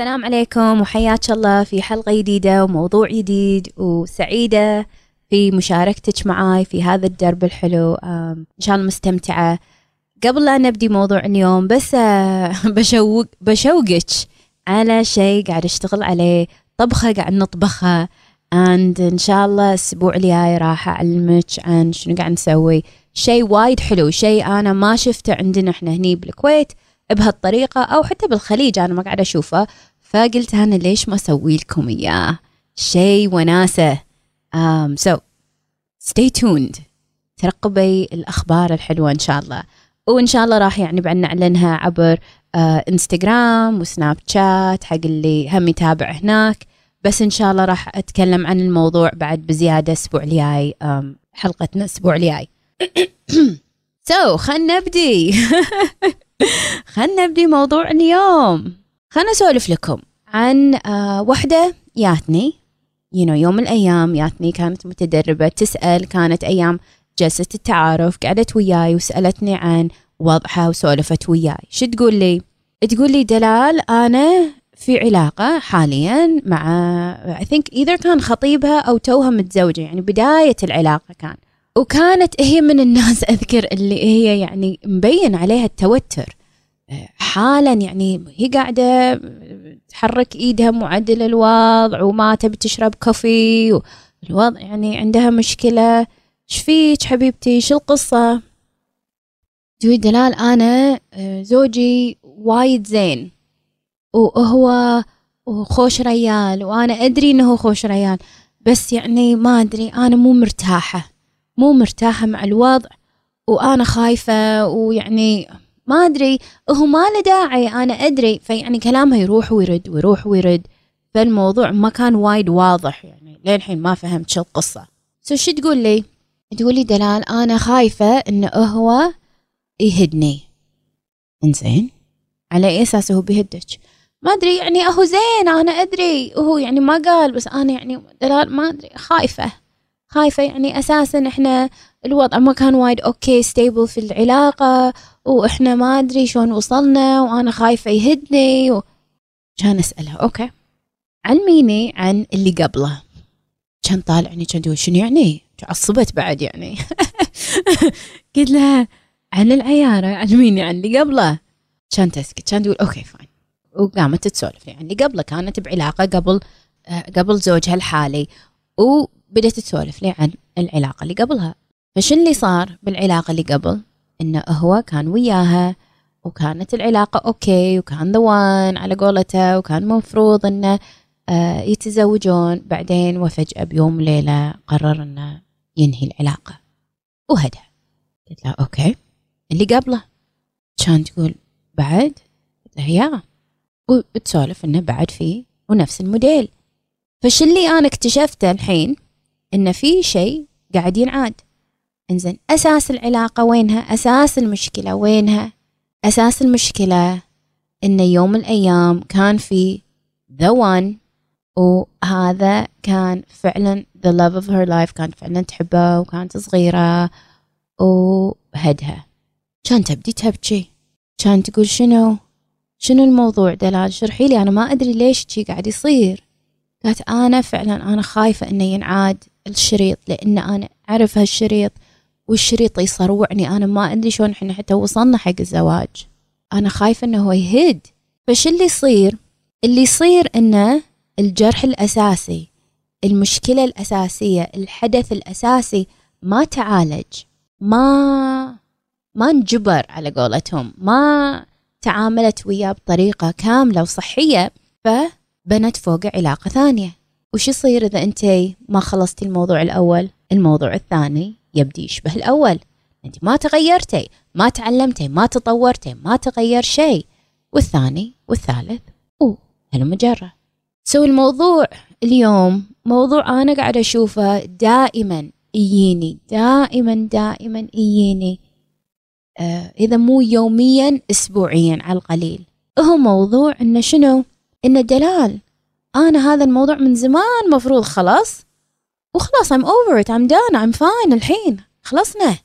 السلام عليكم وحياك الله في حلقة جديدة وموضوع جديد وسعيدة في مشاركتك معاي في هذا الدرب الحلو إن شاء الله مستمتعة. قبل لا نبدي موضوع اليوم بس آه، بشوق بشوقك على شيء قاعد أشتغل عليه طبخة قاعد نطبخها. And إن شاء الله الأسبوع الجاي راح أعلمك عن شنو قاعد نسوي. شيء وايد حلو شيء أنا ما شفته عندنا إحنا هني بالكويت بهالطريقة أو حتى بالخليج أنا ما قاعد أشوفه. فقلت أنا ليش ما أسوي لكم إياه؟ شيء وناسة. um, so stay tuned. ترقبي الأخبار الحلوة إن شاء الله. وإن شاء الله راح يعني بعد نعلنها عبر آه انستغرام وسناب شات حق اللي هم يتابع هناك. بس إن شاء الله راح أتكلم عن الموضوع بعد بزيادة الأسبوع الجاي. حلقتنا الأسبوع الجاي. سو خلنا نبدي. خلنا نبدي موضوع اليوم. خلنا اسولف لكم. عن آه وحدة جاتني you know يوم من الأيام جاتني كانت متدربة تسأل كانت أيام جلسة التعارف قعدت وياي وسألتني عن وضعها وسولفت وياي. شو تقول لي؟ تقول لي دلال أنا في علاقة حاليا مع I think either كان خطيبها أو توها متزوجة يعني بداية العلاقة كان. وكانت هي من الناس أذكر اللي هي يعني مبين عليها التوتر. حالا يعني هي قاعدة تحرك إيدها معدل الوضع وما تبي تشرب كوفي والوضع يعني عندها مشكلة. إيش فيك حبيبتي؟ شو القصة؟ تقول دلال أنا آه، زوجي وايد زين. وهو خوش ريال وأنا أدري إنه خوش ريال. بس يعني ما أدري أنا مو مرتاحة. مو مرتاحة مع الوضع وأنا خايفة ويعني ما أدري هو ما له داعي أنا أدري فيعني كلامها يروح ويرد ويروح ويرد. فالموضوع ما كان وايد واضح يعني للحين ما فهمت شو القصة. so شو تقول لي؟ تقول لي دلال أنا خايفة انه هو يهدني. إنزين؟ على أي أساس هو بيهدك؟ ما أدري يعني هو زين أنا أدري وهو يعني ما قال بس أنا يعني دلال ما أدري خايفة. خايفة يعني أساسا إحنا الوضع ما كان وايد okay stable في العلاقة وإحنا ما أدري شلون وصلنا وأنا خايفة يهدني و... كان أسألها okay. علميني عن اللي قبله. كان طالعني كان تقول شنو يعني؟ عصبت بعد يعني. قلت لها عن العيارة علميني عن اللي قبله. كان تسكت كان تقول okay fine وقامت تسولف يعني اللي قبله كانت بعلاقة قبل آه، قبل زوجها الحالي. وبدت تسولف لي عن العلاقة اللي قبلها. فشو اللي صار بالعلاقة اللي قبل؟ انه هو كان وياها وكانت العلاقة okay وكان the one على قولته وكان مفروض إنه آه، يتزوجون. بعدين وفجأة بيوم وليلة قرر إنه ينهي العلاقة. وهدى قلت لها okay. اللي قبله؟ كان تقول بعد؟ قلت لها yeah. وتسولف إنه بعد فيه ونفس الموديل. فشو اللي أنا اكتشفته الحين؟ انه في شيء قاعد ينعاد. إنزين أساس العلاقة وينها؟ أساس المشكلة وينها؟ أساس المشكلة انه يوم الأيام كان في the one وهذا كان فعلا the love of her life كانت فعلا تحبه وكانت صغيرة وهدها كانت تبدي تبكي. كانت تقول شنو؟ شنو الموضوع دلال؟ شرحي لي أنا ما أدري ليش شي قاعد يصير. قالت أنا فعلا أنا خايفة إنه ينعاد. الشريط لأن أنا أعرف هالشريط والشريط يصروعني. أنا ما أدري شلون إحنا حتى وصلنا حق الزواج. أنا خايفة إنه هو يهد. فش اللي يصير؟ اللي يصير إنه الجرح الأساسي المشكلة الأساسية الحدث الأساسي ما تعالج. ما ما انجبر على قولتهم. ما تعاملت وياه بطريقة كاملة وصحية. فبنت فوق علاقة ثانية. وش يصير إذا أنت ما خلصتي الموضوع الأول؟ الموضوع الثاني يبدي يشبه الأول. أنت ما تغيرتي ما تعلمتي ما تطورتي ما تغير شيء. والثاني والثالث. وهلم جرة سو الموضوع اليوم. موضوع أنا قاعدة أشوفه دائما يجيني دائما دائما يجيني. آه إذا مو يوميا أسبوعيا على القليل. هو موضوع إنه شنو؟ إنه دلال. أنا هذا الموضوع من زمان مفروض خلاص. وخلاص I'm over it I'm done I'm fine الحين. خلصنا.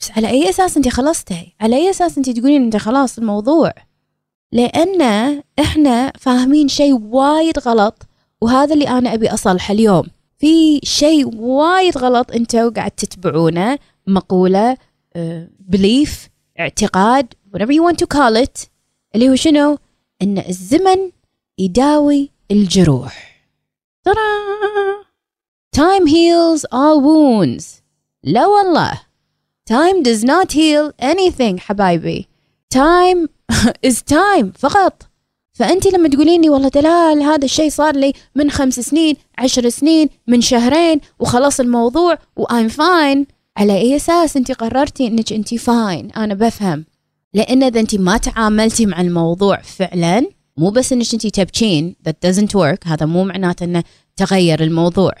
بس على أي أساس أنت خلصتي؟ على أي أساس أنت تقولين أنت خلاص الموضوع؟ لأن إحنا فاهمين شيء وايد غلط وهذا اللي أنا أبي أصلحه اليوم. في شيء وايد غلط أنتوا قاعد تتبعونه مقولة بليف uh, اعتقاد whatever you want to call it اللي هو شنو؟ إن الزمن يداوي الجروح. ترى! Time heals all wounds. لا والله. Time does not heal anything حبايبي. Time is time فقط. فأنت لما تقولين لي والله دلال هذا الشيء صار لي من خمس سنين عشر سنين من شهرين وخلص الموضوع و I'm fine على أي أساس أنت قررتي أنك أنت fine أنا بفهم. لأن إذا أنت ما تعاملتي مع الموضوع فعلا مو بس أنك أنت تبكين that doesn't work. هذا مو معناته أنه تغير الموضوع.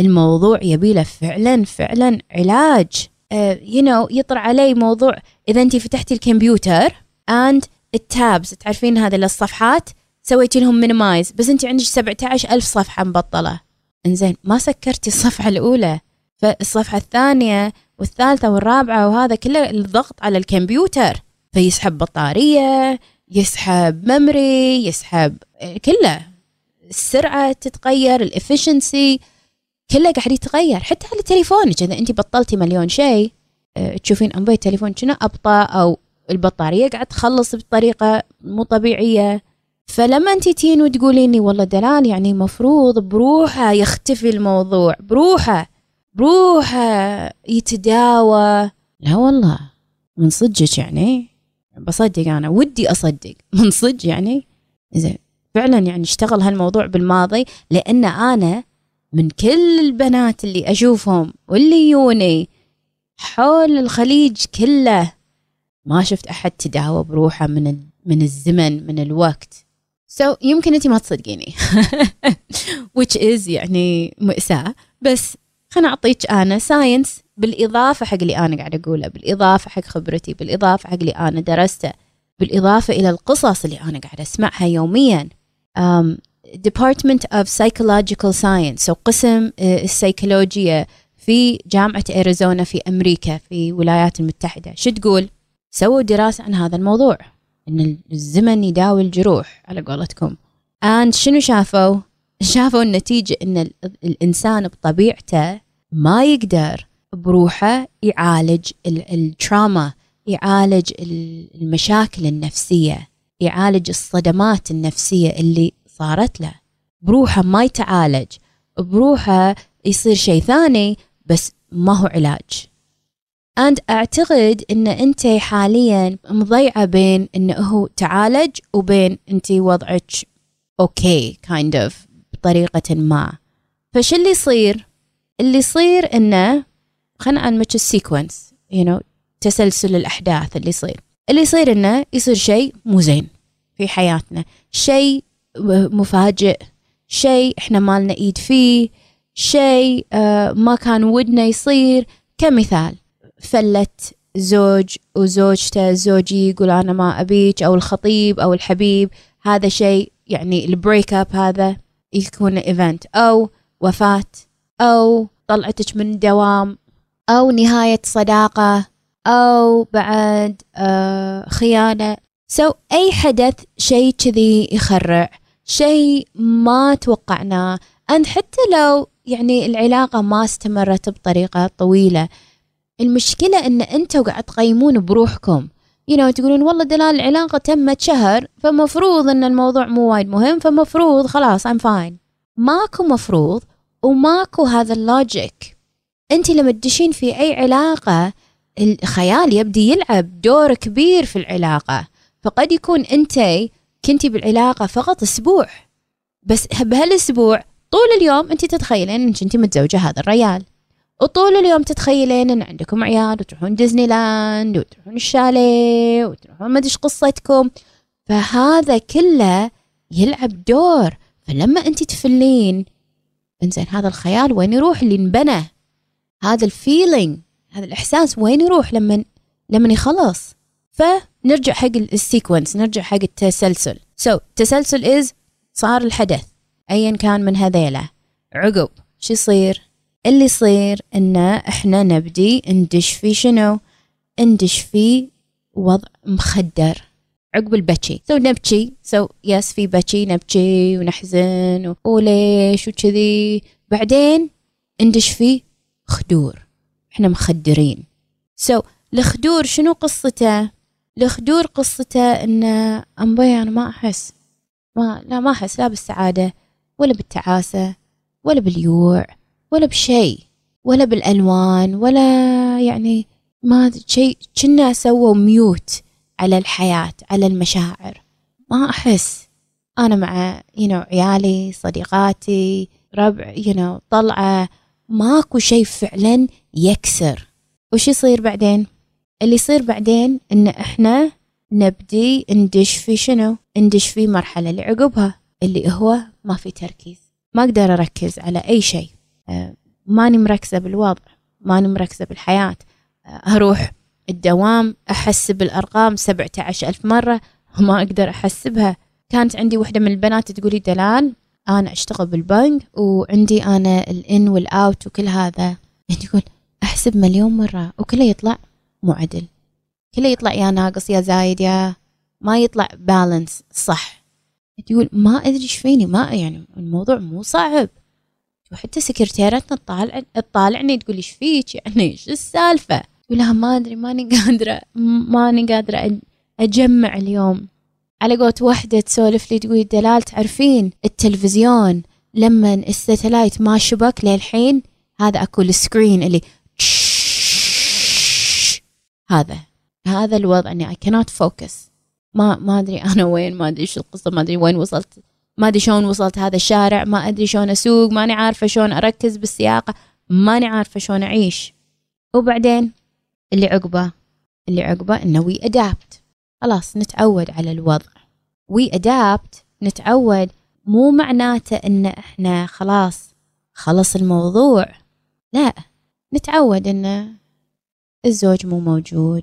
الموضوع يبي له فعلا فعلا علاج. you uh, you know, يطر علي موضوع إذا أنت فتحتي الكمبيوتر and التابز تعرفين هذه الصفحات سويتي لهم minimize بس انت عندك 17 ألف صفحة مبطلة. إنزين ما سكرتي الصفحة الأولى. فالصفحة الثانية والثالثة والرابعة وهذا كله الضغط على الكمبيوتر. فيسحب بطارية يسحب memory يسحب كله. السرعة تتغير الافشنسي كله قاعد يتغير. حتى على تليفونك إذا أنت بطلتي مليون شيء تشوفين انبي تليفون شنو أبطأ أو البطارية قاعد تخلص بطريقة مو طبيعية. فلما أنت تين وتقوليني والله دلال يعني مفروض بروحه يختفي الموضوع. بروحه بروحه يتداوى. لا والله من صدقك يعني. بصدق أنا ودي أصدق. من صدق يعني زين. فعلا يعني اشتغل هالموضوع بالماضي لأن أنا من كل البنات اللي أشوفهم واللي يوني حول الخليج كله ما شفت أحد تداوى بروحه من من الزمن من الوقت. so, يمكن انت ما تصدقيني. Which is يعني مأساة. بس خلنا أعطيك أنا science بالإضافة حق اللي أنا قاعدة أقوله بالإضافة حق خبرتي بالإضافة حق اللي أنا درسته بالإضافة إلى القصص اللي أنا قاعدة أسمعها يوميا um, Department of Psychological Science أو قسم السيكولوجيا في جامعة أريزونا في أمريكا في الولايات المتحدة شو تقول؟ سووا دراسة عن هذا الموضوع إن الزمن يداوي الجروح على قولتكم and شنو شافوا؟ شافوا النتيجة إن الإنسان بطبيعته ما يقدر بروحه يعالج التراما يعالج المشاكل النفسية يعالج الصدمات النفسية اللي صارت له. بروحه ما يتعالج بروحه يصير شيء ثاني بس ما هو علاج. أنت أعتقد أن أنت حاليا مضيعة بين أنه هو تعالج وبين أنت وضعك أوكي كايند kind of بطريقة ما. فش اللي يصير؟ اللي يصير أنه خلنا أنمج ال sequence you know, تسلسل الأحداث اللي يصير. اللي يصير أنه يصير شيء مو زين في حياتنا. شيء مفاجئ شيء إحنا مالنا إيد فيه شيء آه ما كان ودنا يصير. كمثال قلت زوج وزوجته زوجي يقول أنا ما أبيك أو الخطيب أو الحبيب. هذا شيء يعني ال break up هذا يكون event أو وفاة أو طلعتك من الدوام أو نهاية صداقة أو بعد آه خيانة. so, أي حدث شيء كذي يخرع شيء ما توقعناه أن حتى لو يعني العلاقة ما استمرت بطريقة طويلة المشكلة أن أنتوا قاعد تقيمون بروحكم. You know, تقولون والله دلال العلاقة تمت شهر فمفروض أن الموضوع مو وايد مهم فمفروض خلاص I'm fine. ماكو مفروض وماكو هذا ال logic أنت لما تدشين في أي علاقة الخيال يبدي يلعب دور كبير في العلاقة. فقد يكون أنت كنتي بالعلاقة فقط أسبوع. بس بهالأسبوع طول اليوم أنت تتخيلين أنك أنت متزوجة هذا الريال. وطول اليوم تتخيلين أن عندكم عيال وتروحون ديزني لاند وتروحون الشاليه وتروحون ما أدري قصتكم. فهذا كله يلعب دور. فلما أنت تفلين إنزين هذا الخيال وين يروح؟ اللي انبنى. هذا ال feeling هذا الإحساس وين يروح لما لما يخلص؟ فنرجع حق ال sequence نرجع حق التسلسل. so, تسلسل إذا صار الحدث ايا كان من هذيله عقب شو يصير؟ اللي يصير إن إحنا نبدي ندش في شنو؟ ندش في وضع مخدر. عقب البكي. so نبكي. so yes في بكي نبكي ونحزن وليش؟ وكذي. بعدين ندش في خدور إحنا مخدرين. so, الخدور شنو قصته؟ الخدور قصته إن أمبي أنا ما أحس. ما لا ما أحس لا بالسعادة ولا بالتعاسة ولا باليوع ولا بشيء ولا بالألوان ولا يعني ما شيء كنا سووا ميوت على الحياة على المشاعر. ما أحس. أنا مع you know, عيالي صديقاتي ربع you know, طلعة ماكو شيء فعلا يكسر. وش يصير بعدين؟ اللي يصير بعدين إن إحنا نبدي ندش في شنو؟ ندش في مرحلة اللي عقبها اللي هو ما في تركيز. ما أقدر أركز على أي شيء. آه، ماني مركزة بالوضع ماني مركزة بالحياة. آه، أروح الدوام احسب الارقام سبعة ألف مرة وما أقدر أحسبها. كانت عندي وحدة من البنات تقولي دلال أنا أشتغل بالبنك وعندي أنا الإن والآوت وكل هذا. تقول أحسب مليون مرة وكله يطلع مو عدل كله يطلع يا ناقص يا زايد يا ما يطلع balance صح. تقول ما أدري إيش فيني ما يعني الموضوع مو صعب. وحتى سكرتيرتنا تطالع تطالعني تقول إيش فيك؟ يعني إيش السالفة؟ تقول لها ما أدري ماني قادره ماني قادرة أجمع اليوم. على قولة وحدة تسولف لي تقول دلال تعرفين التلفزيون لما ال satellite ما شبك للحين؟ هذا أكو ال screen اللي هذا. هذا الوضع إني I cannot focus. ما ما أدري أنا وين ما أدري إيش القصة ما أدري وين وصلت. ما أدري شلون وصلت هذا الشارع ما أدري شلون أسوق ماني عارفة شلون أركز بالسياقة ماني عارفة شلون أعيش. وبعدين اللي عقبه اللي عقبه إنه وي ادابت خلاص نتعود على الوضع. وي ادابت نتعود. مو معناته إن إحنا خلاص خلص الموضوع. لا نتعود انه الزوج مو موجود.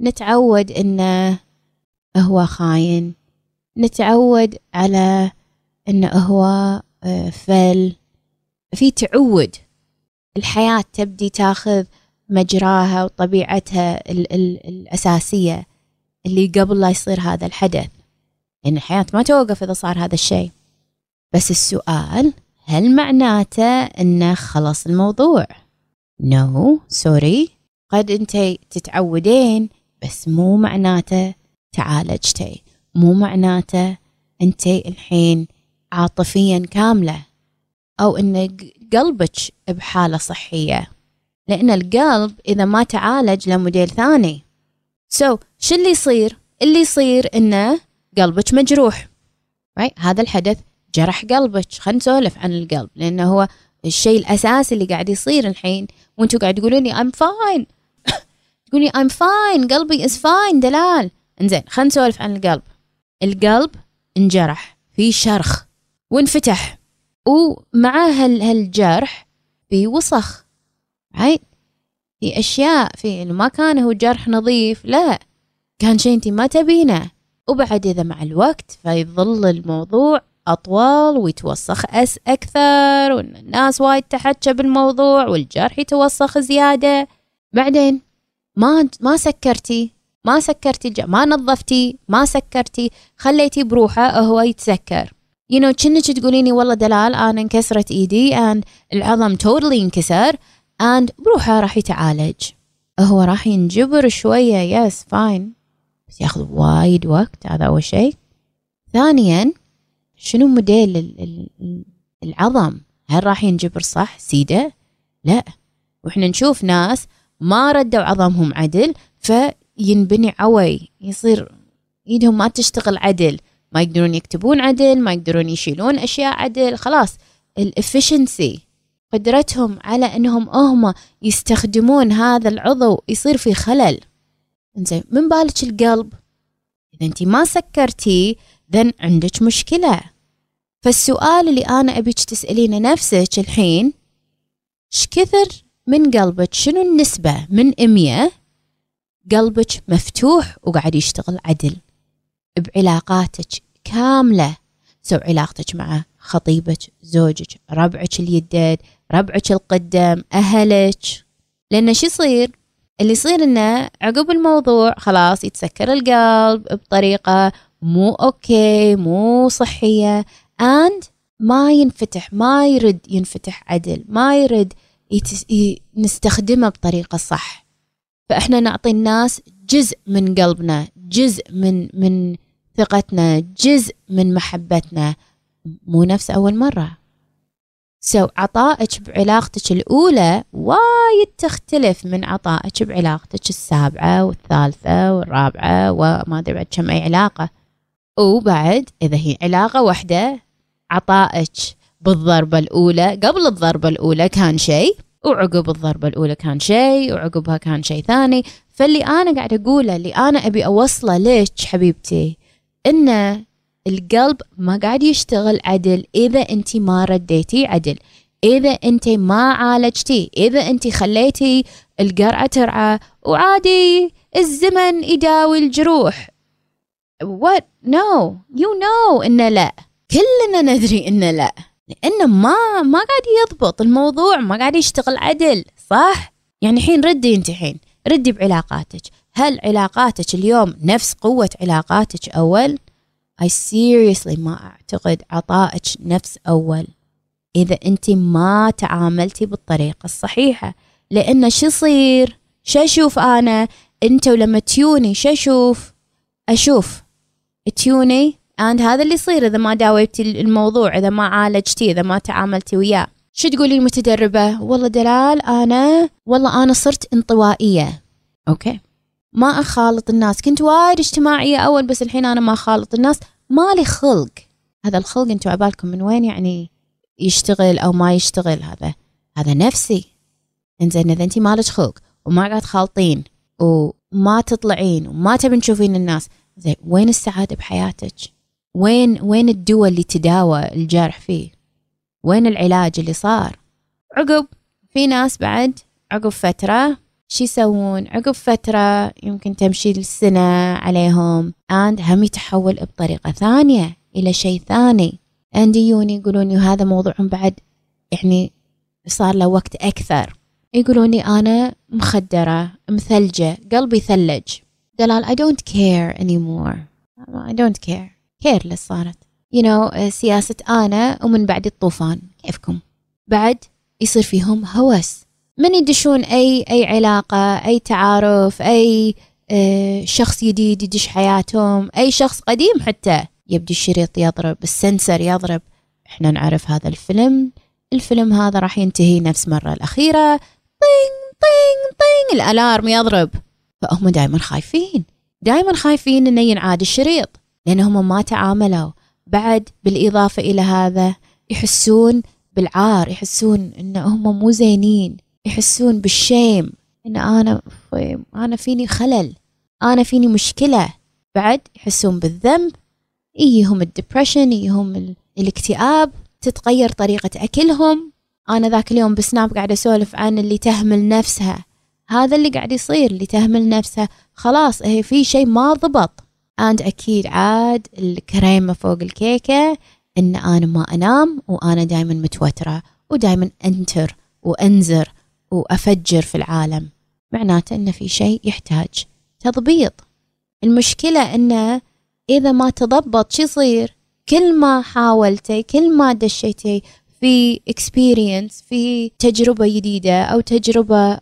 نتعود انه هو خاين. نتعود على انه هو آه، فل. في تعود. الحياة تبدي تاخذ مجراها وطبيعتها ال ال الأساسية. اللي قبل لا يصير هذا الحدث. لأن الحياة ما توقف إذا صار هذا الشيء. بس السؤال هل معناته أنه خلص الموضوع؟ no, sorry قد أنت تتعودين بس مو معناته تعالجتي مو معناته أنت الحين عاطفيا كاملة. أو إن قلبك بحالة صحية. لأن القلب إذا ما تعالج له موديل ثاني. so, شو اللي يصير؟ اللي يصير إنه قلبك مجروح. Right? هذا الحدث جرح قلبك. خلينا نسولف عن القلب لأنه هو الشيء الأساسي اللي قاعد يصير الحين. وأنتم قاعد تقولون لي I'm fine. تقولي I'm fine. قلبي is fine دلال. إنزين خلينا نسولف عن القلب. القلب انجرح في شرخ وانفتح. ومع هالجرح في وسخ. Right? في أشياء في إنه ما كان هو جرح نظيف لا. كان شيء انت ما تبينه. وبعد إذا مع الوقت فيظل الموضوع اطول ويتوسخ أس أكثر وإن الناس وايد تحكى بالموضوع والجرح يتوسخ زيادة. بعدين ما ما سكرتي ما سكرتي ما نظفتي ما سكرتي خليتي بروحه هو يتسكر. you know تقوليني والله دلال أنا انكسرت إيدي and العظم totally انكسر. And بروحه راح يتعالج هو راح ينجبر شوية. yes fine بس ياخذ وايد وقت. هذا أول شيء. ثانيا شنو موديل العظم؟ هل راح ينجبر صح؟ سيدة. لا. وإحنا نشوف ناس ما ردوا عظمهم عدل فينبني عوي. يصير إيدهم ما تشتغل عدل. ما يقدرون يكتبون عدل ما يقدرون يشيلون أشياء عدل. خلاص. الافشنسي قدرتهم على أنهم هم يستخدمون هذا العضو يصير في خلل. إنزين من بالك القلب؟ إذا انت ما سكرتي ذن عندك مشكلة. فالسؤال اللي أنا أبيك تسألينه نفسك الحين إيش كثر من قلبك؟ شنو النسبة؟ من مية؟ قلبك مفتوح وقاعد يشتغل عدل. بعلاقاتك كاملة. so علاقتك مع خطيبك زوجك ربعك اليدد ربعك القدام أهلك. لأن شو يصير؟ اللي يصير إنه عقب الموضوع خلاص يتسكر القلب بطريقة مو okay مو صحية. And ما ينفتح ما يرد ينفتح عدل ما يرد يتس... ي... نستخدمه بطريقة صح. فإحنا نعطي الناس جزء من قلبنا جزء من من ثقتنا جزء من محبتنا. مو نفس أول مرة. سو so, عطائك بعلاقتك الأولى وايد تختلف من عطائك بعلاقتك السابعة والثالثة والرابعة وما أدري بعد كم أي علاقة. وبعد إذا هي علاقة واحدة عطائك بالضربة الأولى قبل الضربة الأولى كان شيء وعقب الضربة الأولى كان شيء وعقبها كان شيء ثاني. فاللي أنا قاعد أقوله اللي أنا أبي أوصله لك حبيبتي إن القلب ما قاعد يشتغل عدل إذا أنت ما رديتي عدل. إذا أنت ما عالجتي إذا أنت خليتي القرعة ترعى وعادي الزمن يداوي الجروح. What? No. You know إنه لا. كلنا ندري إنه لا. لأنه ما ما قاعد يضبط الموضوع ما قاعد يشتغل عدل صح؟ يعني الحين ردي أنت الحين ردي بعلاقاتك. هل علاقاتك اليوم نفس قوة علاقاتك أول؟ I seriously ما أعتقد عطائك نفس أول. إذا أنت ما تعاملتي بالطريقة الصحيحة. لأن شو يصير؟ شو أشوف أنا؟ أنت ولما تيوني شو أشوف؟ أشوف. تيوني and هذا اللي يصير إذا ما داويتي الموضوع إذا ما عالجتي إذا ما تعاملتي وياه. شو تقولي المتدربة والله دلال أنا والله أنا صرت انطوائية. أوكي. ما أخالط الناس. كنت وايد اجتماعية أول بس الحين أنا ما أخالط الناس. مالي خلق. هذا الخلق أنتم عبالكم من وين يعني يشتغل أو ما يشتغل هذا؟ هذا نفسي. إنزين إذا انت مالك خلق وما قاعد تخالطين وما تطلعين وما تبين تشوفين الناس زين وين السعادة بحياتك؟ وين وين الدواء اللي تداوى الجرح فيه؟ وين العلاج اللي صار؟ عقب في ناس بعد عقب فترة شو يسوون عقب فترة يمكن تمشي السنة عليهم. And هم يتحول بطريقة ثانية إلى شيء ثاني. And يجوني يقولون هذا موضوعهم بعد يعني صار له وقت أكثر. يقولوني أنا مخدرة مثلجة قلبي ثلج. دلال I don't care anymore. I don't care. Careless صارت؟ You know سياسة أنا ومن بعد الطوفان. كيفكم؟ بعد يصير فيهم هوس. من يدشون أي أي علاقة أي تعارف أي آه، شخص جديد يدش حياتهم أي شخص قديم حتى يبدي الشريط يضرب السنسر يضرب. إحنا نعرف هذا الفيلم. الفيلم هذا راح ينتهي نفس مرة الأخيرة. طين طين طين الألارم يضرب. فهم دائما خايفين. دائما خايفين إنه ينعاد الشريط. لانهم ما تعاملوا. بعد بالإضافة إلى هذا يحسون بالعار يحسون ان هم مو زينين. يحسون بالشيم. إن أنا أنا فيني خلل. أنا فيني مشكلة. بعد يحسون بالذنب. يجيهم الدبرشن يجيهم الاكتئاب. تتغير طريقة أكلهم. أنا ذاك اليوم بسناب قاعدة أسولف عن اللي تهمل نفسها. هذا اللي قاعد يصير اللي تهمل نفسها. خلاص هي في شيء ما ضبط. أند أكيد عاد الكريمة فوق الكيكة. إن أنا ما أنام وأنا دايما متوترة ودايما أنتر وأنزر. وأفجر في العالم. معناته أن في شيء يحتاج تضبيط. المشكلة أنه إذا ما تضبط شو يصير؟ كل ما حاولتي كل ما دشيتي في experience في تجربة جديدة أو تجربة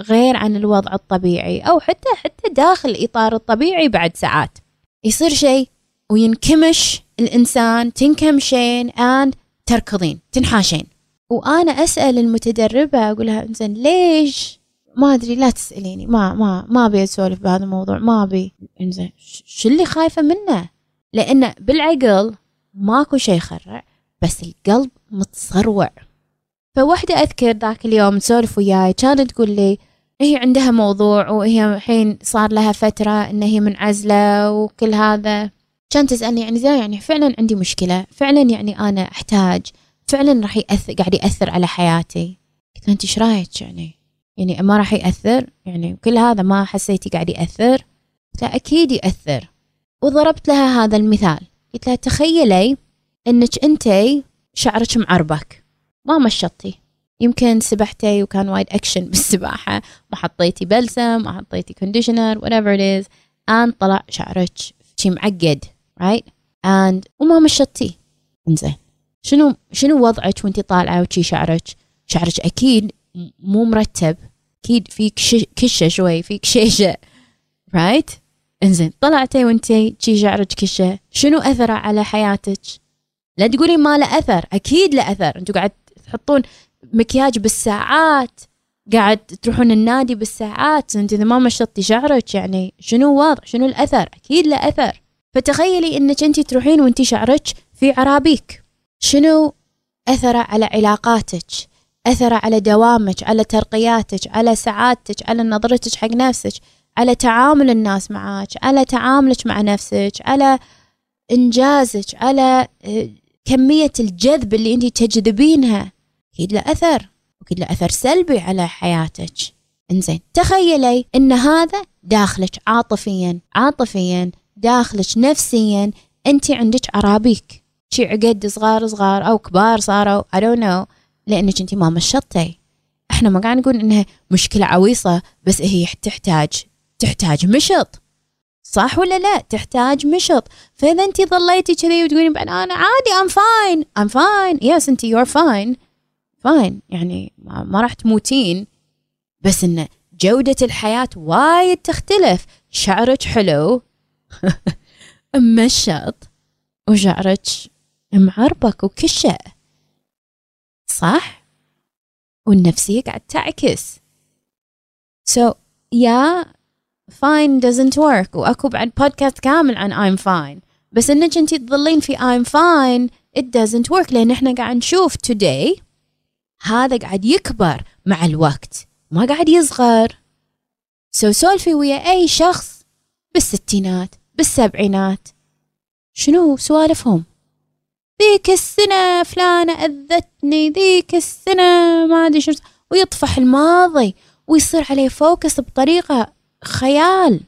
غير عن الوضع الطبيعي أو حتى حتى داخل إطار الطبيعي بعد ساعات. يصير شيء وينكمش الإنسان تنكمشين and تركضين تنحاشين. وأنا أسأل المتدربة أقول لها إنزين ليش؟ ما أدري لا تسأليني ما ما ما أبي أسولف بهذا الموضوع ما أبي. إنزين شو اللي خايفة منه؟ لأن بالعقل ماكو شيء يخرع بس القلب متصروع. فوحدة أذكر ذاك اليوم تسولف وياي كانت تقول لي هي عندها موضوع وهي الحين صار لها فترة إن هي منعزلة وكل هذا. كانت تسألني يعني زي يعني فعلا عندي مشكلة فعلا يعني أنا أحتاج فعلا راح يأثر قاعد يأثر على حياتي. قلت أنت إيش رايك يعني؟ يعني ما راح يأثر؟ يعني كل هذا ما حسيتي قاعد يأثر؟ لا أكيد يأثر. وضربت لها هذا المثال. قلت لها تخيلي إنك أنت شعرك معربك. ما مشطتي. يمكن سبحتي وكان وايد اكشن بالسباحة. ما حطيتي بلسم ما حطيتي conditioner whatever it is. and طلع شعرك شي معقد right and وما مشطتي. انزين. شنو شنو وضعك وانت طالعة وشي شعرك؟ شعرك أكيد مو مرتب. أكيد فيك كشة شوي فيك شيشة. رايت right? إنزين طلعتي وانتي شي شعرك كشة. شنو أثره على حياتك؟ لا تقولي ما له أثر أكيد له أثر. أنتوا قاعد تحطون مكياج بالساعات قاعد تروحون النادي بالساعات. أنت إذا ما مشطتي شعرك يعني شنو واضح شنو الأثر؟ أكيد له أثر. فتخيلي إنك أنت تروحين وانت شعرك في عرابيك. شنو أثره على علاقاتك أثره على دوامك على ترقياتك على سعادتك على نظرتك حق نفسك على تعامل الناس معك على تعاملك مع نفسك على إنجازك على آه، كمية الجذب اللي أنت تجذبينها. أكيد له أثر أكيد له أثر سلبي على حياتك. إنزين تخيلي إن هذا داخلك عاطفيا عاطفيا داخلك نفسيا أنت عندك عرابيك شي عقد صغار صغار أو كبار صاروا I don't know لأنك انت ما مشطتي. إحنا ما قاعد نقول إنها مشكلة عويصة بس هي تحتاج تحتاج مشط. صح ولا لا؟ تحتاج مشط. فإذا انت ظليتي كذي وتقولين أنا عادي I'm fine I'm fine yes انت you're fine fine يعني ما راح تموتين. بس إن جودة الحياة وايد تختلف. شعرك حلو مشط وشعرك معربك وكشة صح؟ والنفسية قاعد تعكس. So yeah fine doesn't work. وأكو بعد بودكاست كامل عن I'm fine. بس إنك أنت تظلين في I'm fine it doesn't work. لأن إحنا قاعد نشوف today هذا قاعد يكبر مع الوقت. ما قاعد يصغر. so سولفي ويا أي شخص بالستينات بالسبعينات. شنو سوالفهم؟ ذيك السنة فلانة أذتني ذيك السنة ما أدري شو. ويطفح الماضي ويصير عليه focus بطريقة خيال.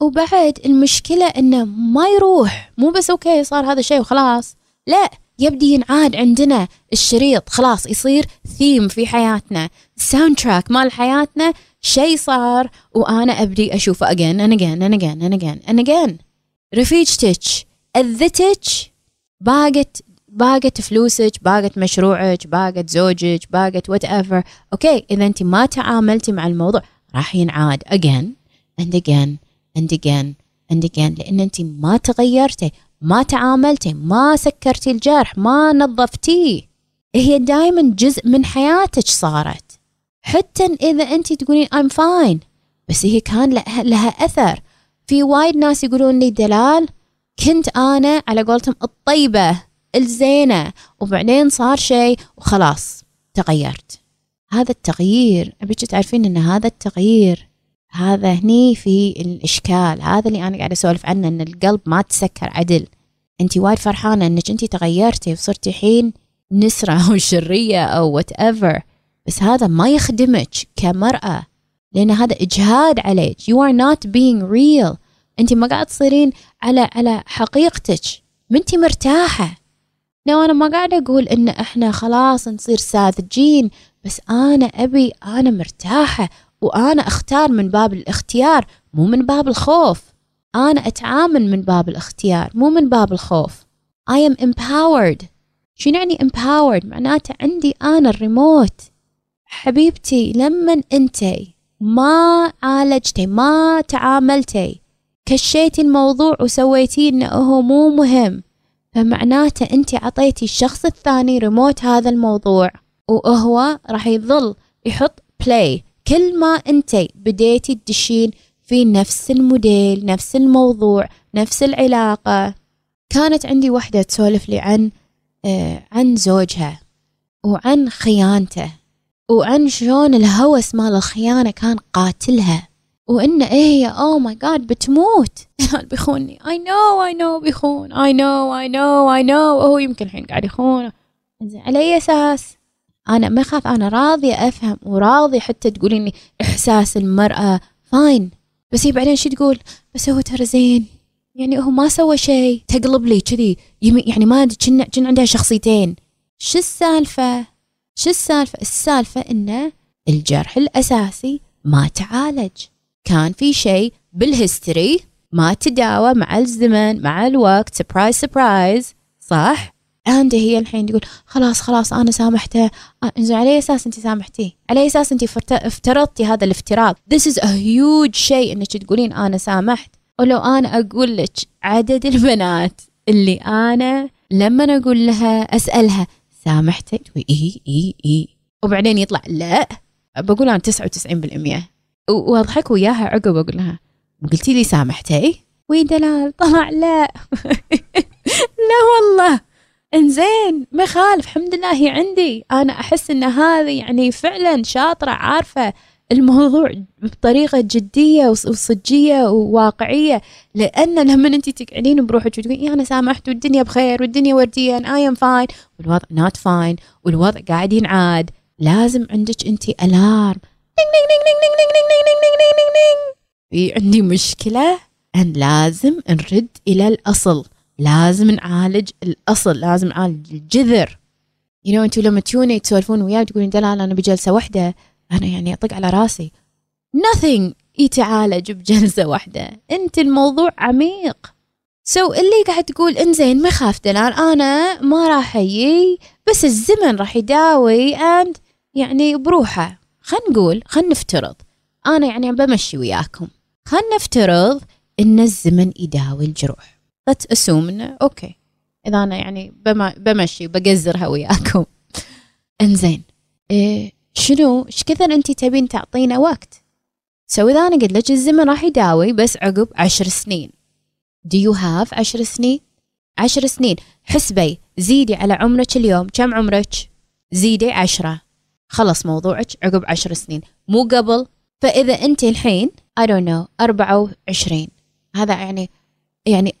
وبعد المشكلة إنه ما يروح. مو بس okay صار هذا الشيء وخلاص. لا يبدي ينعاد عندنا الشريط. خلاص يصير ثيم في حياتنا. ال soundtrack مال حياتنا. شيء صار. وأنا أبدي أشوفه again and again and again and again and again رفيجتك أذتك. باقت باقت فلوسك باقت مشروعك باقت زوجك باقت whatever okay إذا أنت ما تعاملتي مع الموضوع راح ينعاد again and again and again and again. لأن أنت ما تغيرتي ما تعاملتي ما سكرتي الجرح ما نظفتيه. هي دائما جزء من حياتك صارت. حتى إذا أنت تقولين I'm fine بس هي كان لها أثر. في وايد ناس يقولون لي دلال كنت أنا على قولتهم الطيبة الزينة وبعدين صار شيء وخلاص تغيرت. هذا التغيير أبيك تعرفين أن هذا التغيير هذا هني في الإشكال هذا اللي أنا قاعدة أسولف عنه أن القلب ما تسكر عدل. أنت وايد فرحانة أنك أنت تغيرتي وصرتي حين نسرة أو شريرة أو whatever بس هذا ما يخدمك كمرأة لأن هذا إجهاد عليك. You are not being real. أنت ما قاعد تصيرين على على حقيقتك. ما أنت مرتاحة. لو أنا ما قاعدة أقول إن إحنا خلاص نصير ساذجين بس أنا أبي أنا مرتاحة وأنا أختار من باب الاختيار مو من باب الخوف. أنا أتعامل من باب الاختيار مو من باب الخوف. I am empowered. شو يعني empowered معناته عندي أنا الريموت حبيبتي لما أنتي؟ ما عالجتي ما تعاملتي. كشيتي الموضوع وسويتي انه هو مو مهم. فمعناته انت عطيتي الشخص الثاني ريموت هذا الموضوع وهو راح يظل يحط play كل ما انتي بديتي تدشين في نفس الموديل نفس الموضوع نفس العلاقة. كانت عندي وحدة تسولف لي عن آه عن زوجها وعن خيانته وعن شلون الهوس مال الخيانة كان قاتلها. وإن إيه هي oh my god بتموت. بيخونني I know I know بيخون. I know I know I know. وهو يمكن الحين قاعد يخون. زين على أي أساس أنا ما أخاف أنا راضية أفهم وراضية حتى تقوليني إحساس المرأة. fine بس هي بعدين شو تقول؟ بس هو ترى زين. يعني هو ما سوى شيء. تقلب لي كذي. يعني ما أدري كنا عندها شخصيتين. شو السالفة؟ شو السالفة؟ السالفة إنه الجرح الأساسي ما تعالج. كان في شيء بال history ما تداوى مع الزمن مع الوقت surprise surprise صح عندي هي الحين تقول خلاص خلاص أنا سامحته إنزين على أي أساس أنت سامحتيه؟ على أي أساس أنت افترضتي هذا الافتراض؟ This is a huge شيء إنك تقولين أنا سامحت ولو أنا أقول لك عدد البنات اللي أنا لما أقول لها أسألها سامحتي؟ تقول إي إي إي وبعدين يطلع لا بقول أنا 99% وأضحك وياها عقب أقول لها قلتي لي سامحتي؟ وي دلال؟ طلع لا. لا والله. إنزين ما يخالف الحمد لله هي عندي. أنا أحس إن هذه يعني فعلا شاطرة عارفة الموضوع بطريقة جدية وصجية وواقعية. لأن لما أنت تقعدين بروحك وتقولين إيه أنا سامحت والدنيا بخير والدنيا وردية I'm fine والوضع not fine والوضع قاعد ينعاد لازم عندك أنت alarm عندي مشكلة. أن لازم نرد إلى الأصل. لازم نعالج الأصل. لازم نعالج الجذر. you know أنتوا لما تجوني تسولفون وياي تقولين دلال أنا بجلسة واحدة أنا يعني أطق على راسي. Nothing يتعالج بجلسة واحدة أنت الموضوع عميق. so so, اللي قاعد تقول إنزين ما يخالف دلال. أنا ما راح أجي بس الزمن راح يداوي and يعني بروحه. خلينا نقول خلينا نفترض. أنا يعني بمشي وياكم. خلينا نفترض إن الزمن يداوي الجروح. Let's assume إنه okay. إذا أنا يعني بمشي بقزرها وياكم. إنزين. إيه شنو إيش كثر أنت تبين تعطينا وقت؟ so إذا أنا قلت لك الزمن راح يداوي بس عقب عشر سنين. Do you have عشر سنين؟ عشر سنين. حسبي زيدي على عمرك اليوم. كم عمرك؟ زيدي عشرة. خلص موضوعك عقب عشر سنين. مو قبل فإذا أنت الحين I don't know 24 هذا يعني يعني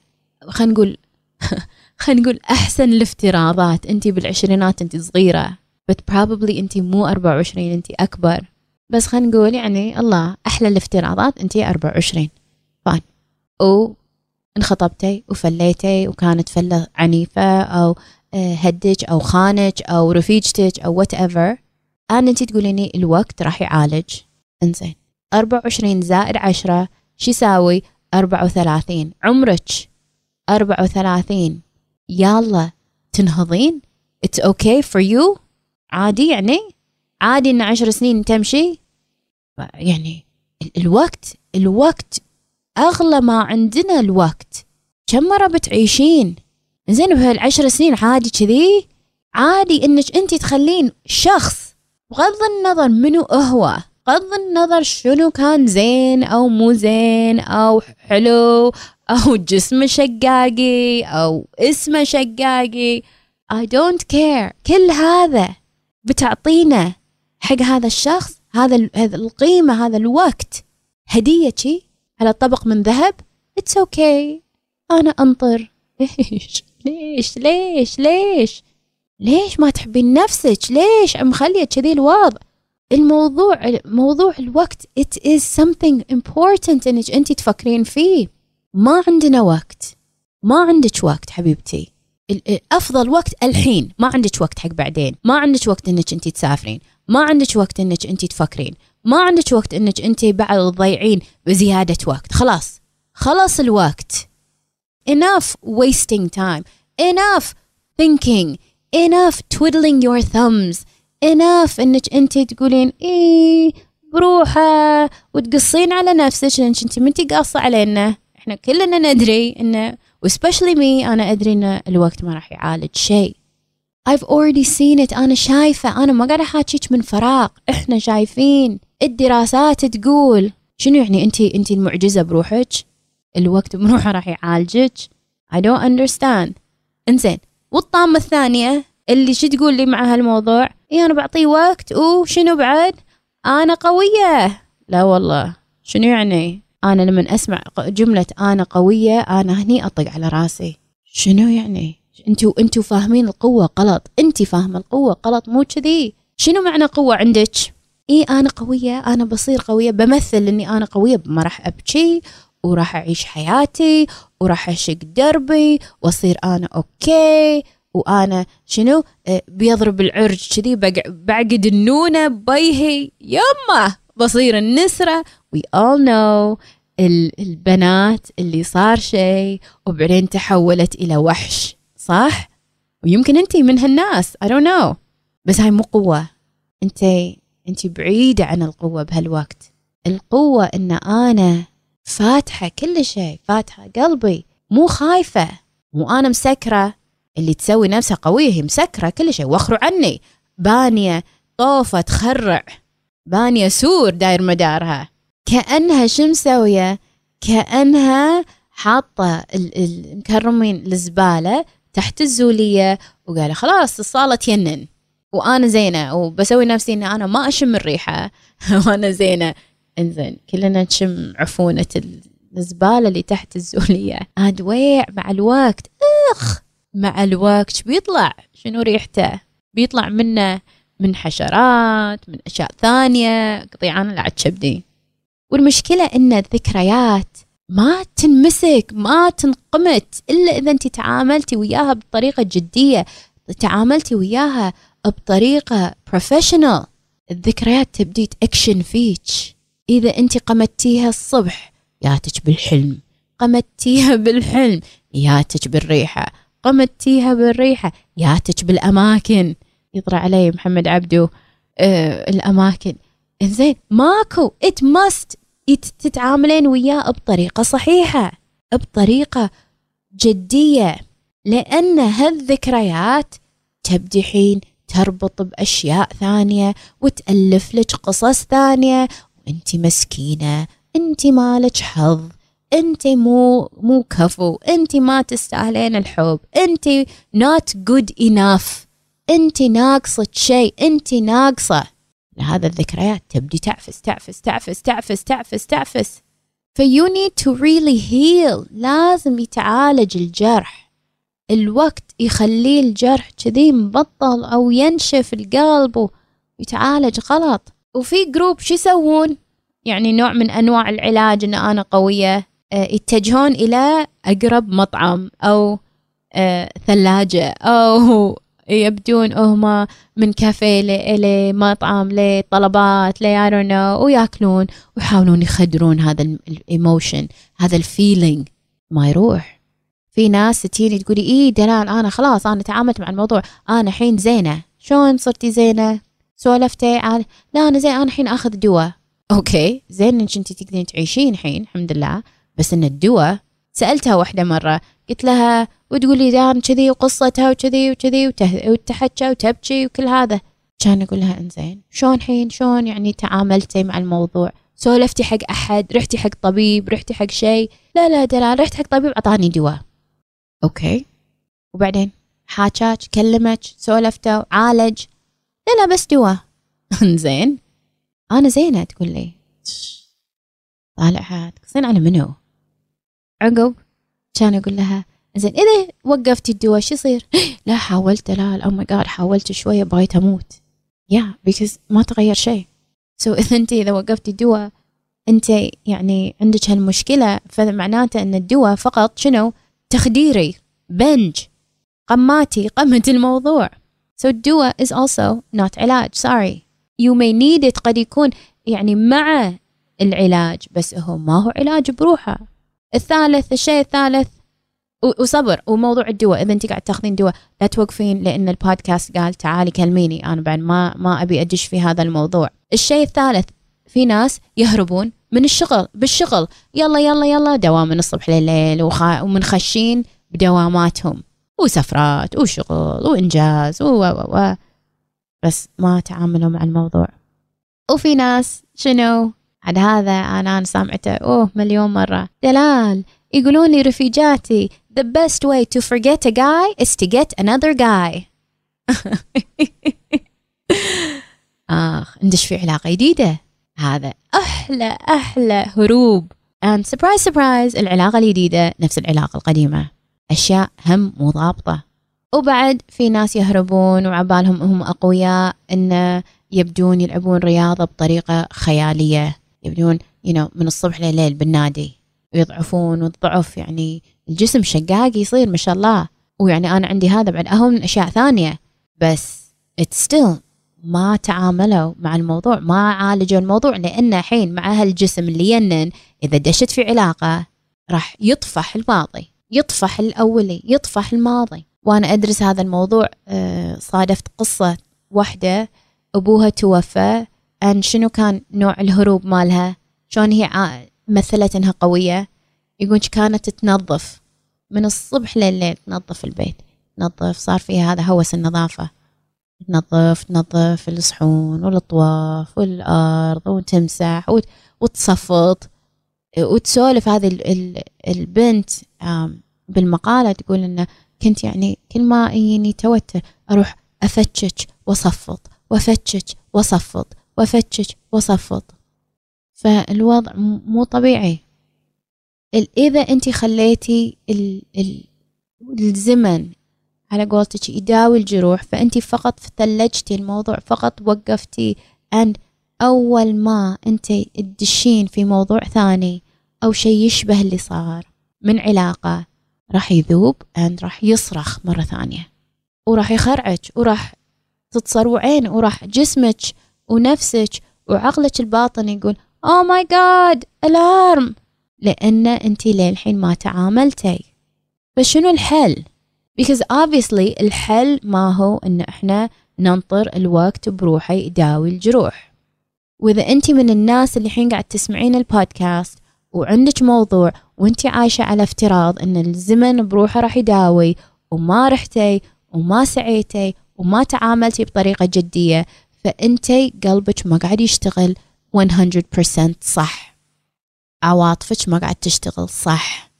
خلينا نقول خلينا نقول أحسن الافتراضات. أنت بالعشرينات أنت صغيرة but probably أنت مو 24 أنت أكبر. بس خلينا نقول يعني الله أحلى الافتراضات أنت 24 فاين انخطبتي وفليتي وكانت فلة عنيفة أو آه، هدج أو خانج أو رفيجتك أو whatever and انت تقوليني الوقت راح يعالج. إنزين. 24 زائد 10 شو يساوي 34 عمرك. أربعة وثلاثين. يلا. تنهضين؟ It's okay for you عادي يعني؟ عادي إن عشر سنين تمشي؟ يعني الوقت الوقت. أغلى ما عندنا الوقت. كم مرة بتعيشين؟ زين بهالعشر سنين عادي كذي؟ عادي إنك انت تخلين شخص بغض النظر منو هو بغض النظر شنو كان زين أو مو زين أو حلو أو جسمه شقاقي أو اسمه شقاقي. I don't care. كل هذا بتعطينا حق هذا الشخص هذا هذا القيمة هذا الوقت. هدية شي على طبق من ذهب؟ It's okay. أنا أنطر. ليش ليش؟ ليش؟ ليش؟ ليش ما تحبين نفسك؟ ليش؟ مخلية كذي الوضع. الموضوع موضوع الوقت it is something important إنك انت تفكرين فيه. ما عندنا وقت. ما عندك وقت حبيبتي. أفضل وقت الحين. ما عندك وقت حق بعدين. ما عندك وقت إنك انت تسافرين. ما عندك وقت إنك انت تفكرين. ما عندك وقت إنك انت بعد تضيعين بزيادة وقت. خلاص. خلص الوقت. Enough wasting time. Enough thinking. Enough twiddling your thumbs. Enough إنك أنت تقولين إيه بروحة وتقصين على نفسك لأنك أنت منتي قاصة علينا. إحنا كلنا ندري انه وسبشلي مي أنا أدري إن الوقت ما راح يعالج شيء. I've already seen it أنا شايفة أنا ما قاعدة أحاكيك من فراغ. إحنا شايفين. الدراسات تقول. شنو يعني أنت أنت المعجزة بروحك؟ الوقت بروحه راح يعالجك. I don't understand. إنزين والطامة الثانية اللي شو تقول لي مع هالموضوع إيه أنا بعطيه وقت وشنو بعد؟ أنا قوية. لا والله. شنو يعني؟ أنا لما أسمع جملة أنا قوية أنا هني أطق على راسي. شنو يعني؟ أنتوا أنتوا فاهمين القوة غلط. انت فاهمة القوة غلط مو كذي. شنو معنى قوة عندك؟ اي أنا قوية أنا بصير قوية بمثل إني أنا قوية ما راح أبكي. وراح أعيش حياتي وراح اشق دربي وأصير أنا أوكي. وأنا شنو؟ آه، بيضرب العرج كذي بعقد النونة بيهي. يمه بصير النسرة. We all know ال- البنات اللي صار شيء وبعدين تحولت إلى وحش صح؟ ويمكن انت من هالناس I don't know. بس هاي مو قوة. انت انت بعيدة عن القوة بهالوقت. القوة إن أنا فاتحة كل شيء فاتحة قلبي مو خايفة مو أنا مسكرة. اللي تسوي نفسها قوية هي مسكرة كل شيء واخروا عني. بانية طوفة تخرع بانية سور داير مدارها. كأنها شو مسوية؟ كأنها حاطة ال- المكرمين الزبالة تحت الزولية وقال خلاص الصالة تينن. وأنا زينة وبسوي نفسي ان أنا ما أشم الريحة. وأنا زينة. إنزين كلنا نشم عفونة ال- الزبالة اللي تحت الزولية. عاد ويع مع الوقت أخ! مع الوقت بيطلع؟ شنو ريحته؟ بيطلع منه من حشرات من أشياء ثانية قطيعان لا كبدي والمشكلة إن الذكريات ما تنمسك ما تنقمت إلا إذا أنت تعاملتي وياها بطريقة جدية تعاملتي وياها بطريقة بروفيشنال الذكريات تبدي تأكشن فيك. إذا أنت قمتيها الصبح ياتك بالحلم. قمتيها بالحلم ياتك بالريحة. قمتيها بالريحة ياتك بالأماكن. يطلع علي محمد عبدو آه الأماكن. زين ماكو ات ماست تتعاملين وياه بطريقة صحيحة بطريقة جدية. لأن هالذكريات تبدي حين تربط بأشياء ثانية وتألف لك قصص ثانية وانت مسكينة انت مالك حظ انت مو مو كفو انت ما تستاهلين الحب انت not good enough انت ناقصة شيء انت ناقصة. هذا الذكريات تبدي تعفس تعفس تعفس تعفس تعفس تعفس. You need to really heal. لازم يتعالج الجرح. الوقت يخليه الجرح كذي مبطل أو ينشف القلب ويتعالج غلط. وفي group شو يسوون؟ يعني نوع من أنواع العلاج إن أنا قوية. آه، يتجهون إلى أقرب مطعم أو آه، ثلاجة أو يبدون هم من كافيه لمطعم لطلبات ل I don't know ويأكلون ويحاولون يخدرون هذا ال emotion هذا ال feeling ما يروح. في ناس تجيني تقولي إيه دلال أنا خلاص أنا تعاملت مع الموضوع أنا الحين زينة. شلون صرتي زينة؟ سولفتي عاد لا أنا زين أنا الحين آخذ دواء okay. زين إنك انت تقدرين تعيشين الحين الحمد لله. بس إن الدواء سألتها واحدة مرة قلت لها وتقولي دان كذي وقصتها وكذي وكذي وتحكى وتبكي وكل هذا. كان أقول لها إنزين شلون الحين؟ شلون يعني تعاملتي مع الموضوع؟ سولفتي حق أحد رحتي حق طبيب رحتي حق شيء؟ لا لا دلال رحت حق طبيب أعطاني دواء okay. وبعدين؟ حاجاك كلمك سولفته عالج. لا لا بس دواء زين. أنا زينة تقول لي. طالعها تقصين على منو؟ عقب. كان أقول لها زين إذا وقفتي الدواء شو يصير? لا حاولت لا oh my God حاولت شوية بغيت أموت. yeah because ما تغير شيء. so اذا أنت إذا وقفتي الدواء أنت يعني عندك هالمشكلة فمعناته أن الدواء فقط شنو؟ تخديري بنج قماتي قمت الموضوع. So الدواء is also not علاج. Sorry. You may need it. قد يكون يعني مع العلاج بس هو ما هو علاج بروحه. الثالث الشيء الثالث وصبر. وموضوع الدواء إذا أنت قاعد تاخذين دواء لا توقفين لأن البودكاست قال تعالي كلميني. أنا بعد ما ما أبي أدش في هذا الموضوع. الشيء الثالث في ناس يهربون من الشغل. بالشغل. يلا يلا يلا دوام من الصبح لليل. ومنخشين بدواماتهم. وسفرات وشغل وإنجاز و و و. بس ما تعاملوا مع الموضوع. وفي ناس شنو؟ عاد هذا أنا أنا سامعته أوه مليون مرة. دلال يقولون لي رفيجاتي the best way to forget a guy is to get another guy. آخ ندش في علاقة جديدة. هذا أحلى أحلى هروب. And surprise surprise العلاقة الجديدة نفس العلاقة القديمة. أشياء هم مو ضابطة. وبعد في ناس يهربون وعبالهم هم أقوياء إن يبدون يلعبون رياضة بطريقة خيالية. يبدون you know, من الصبح لليل بالنادي. ويضعفون والضعف يعني الجسم شقاق يصير ما شاء الله. ويعني أنا عندي هذا بعد أهم من أشياء ثانية. بس it's still ما تعاملوا مع الموضوع ما عالجوا الموضوع لأن الحين مع هالجسم اللي ينن إذا دشت في علاقة راح يطفح الماضي يطفح الأولي يطفح الماضي. وأنا أدرس هذا الموضوع آه، صادفت قصة واحدة أبوها توفى أن شنو كان نوع الهروب مالها؟ شلون هي مثلت إنها قوية؟ يقول كانت تنظف. من الصبح لليل تنظف البيت. تنظف صار فيها هذا هوس النظافة. تنظف تنظف الصحون والأطواف والأرض وتمسح وتصفط وتسولف هذه البنت بالمقالة تقول إنه كنت يعني كل ما يجيني توتر أروح أفتشك وأصفط وأفتشك وأصفط وأفتشك وأصفط فالوضع مو طبيعي. إذا أنت خليتي الزمن على قولتك يداوي الجروح فأنت فقط ثلجتي الموضوع فقط وقفتي أن أول ما أنت تدشين في موضوع ثاني أو شيء يشبه اللي صار. من علاقة راح يذوب أند راح يصرخ مرة ثانية. وراح يخرعك وراح تتصروعين وراح جسمك ونفسك وعقلك الباطن يقول oh my God alarm لأن أنت للحين ما تعاملتي. فشنو الحل؟ because obviously الحل ما هو إن إحنا ننطر الوقت بروحه يداوي الجروح. وإذا أنت من الناس اللي الحين قاعد تسمعين البودكاست وعندك موضوع وانت عايشة على افتراض إن الزمن بروحه راح يداوي وما رحتي وما سعيتي وما تعاملتي بطريقة جدية فإنتي قلبك ما قاعد يشتغل 100% صح. عواطفك ما قاعد تشتغل صح.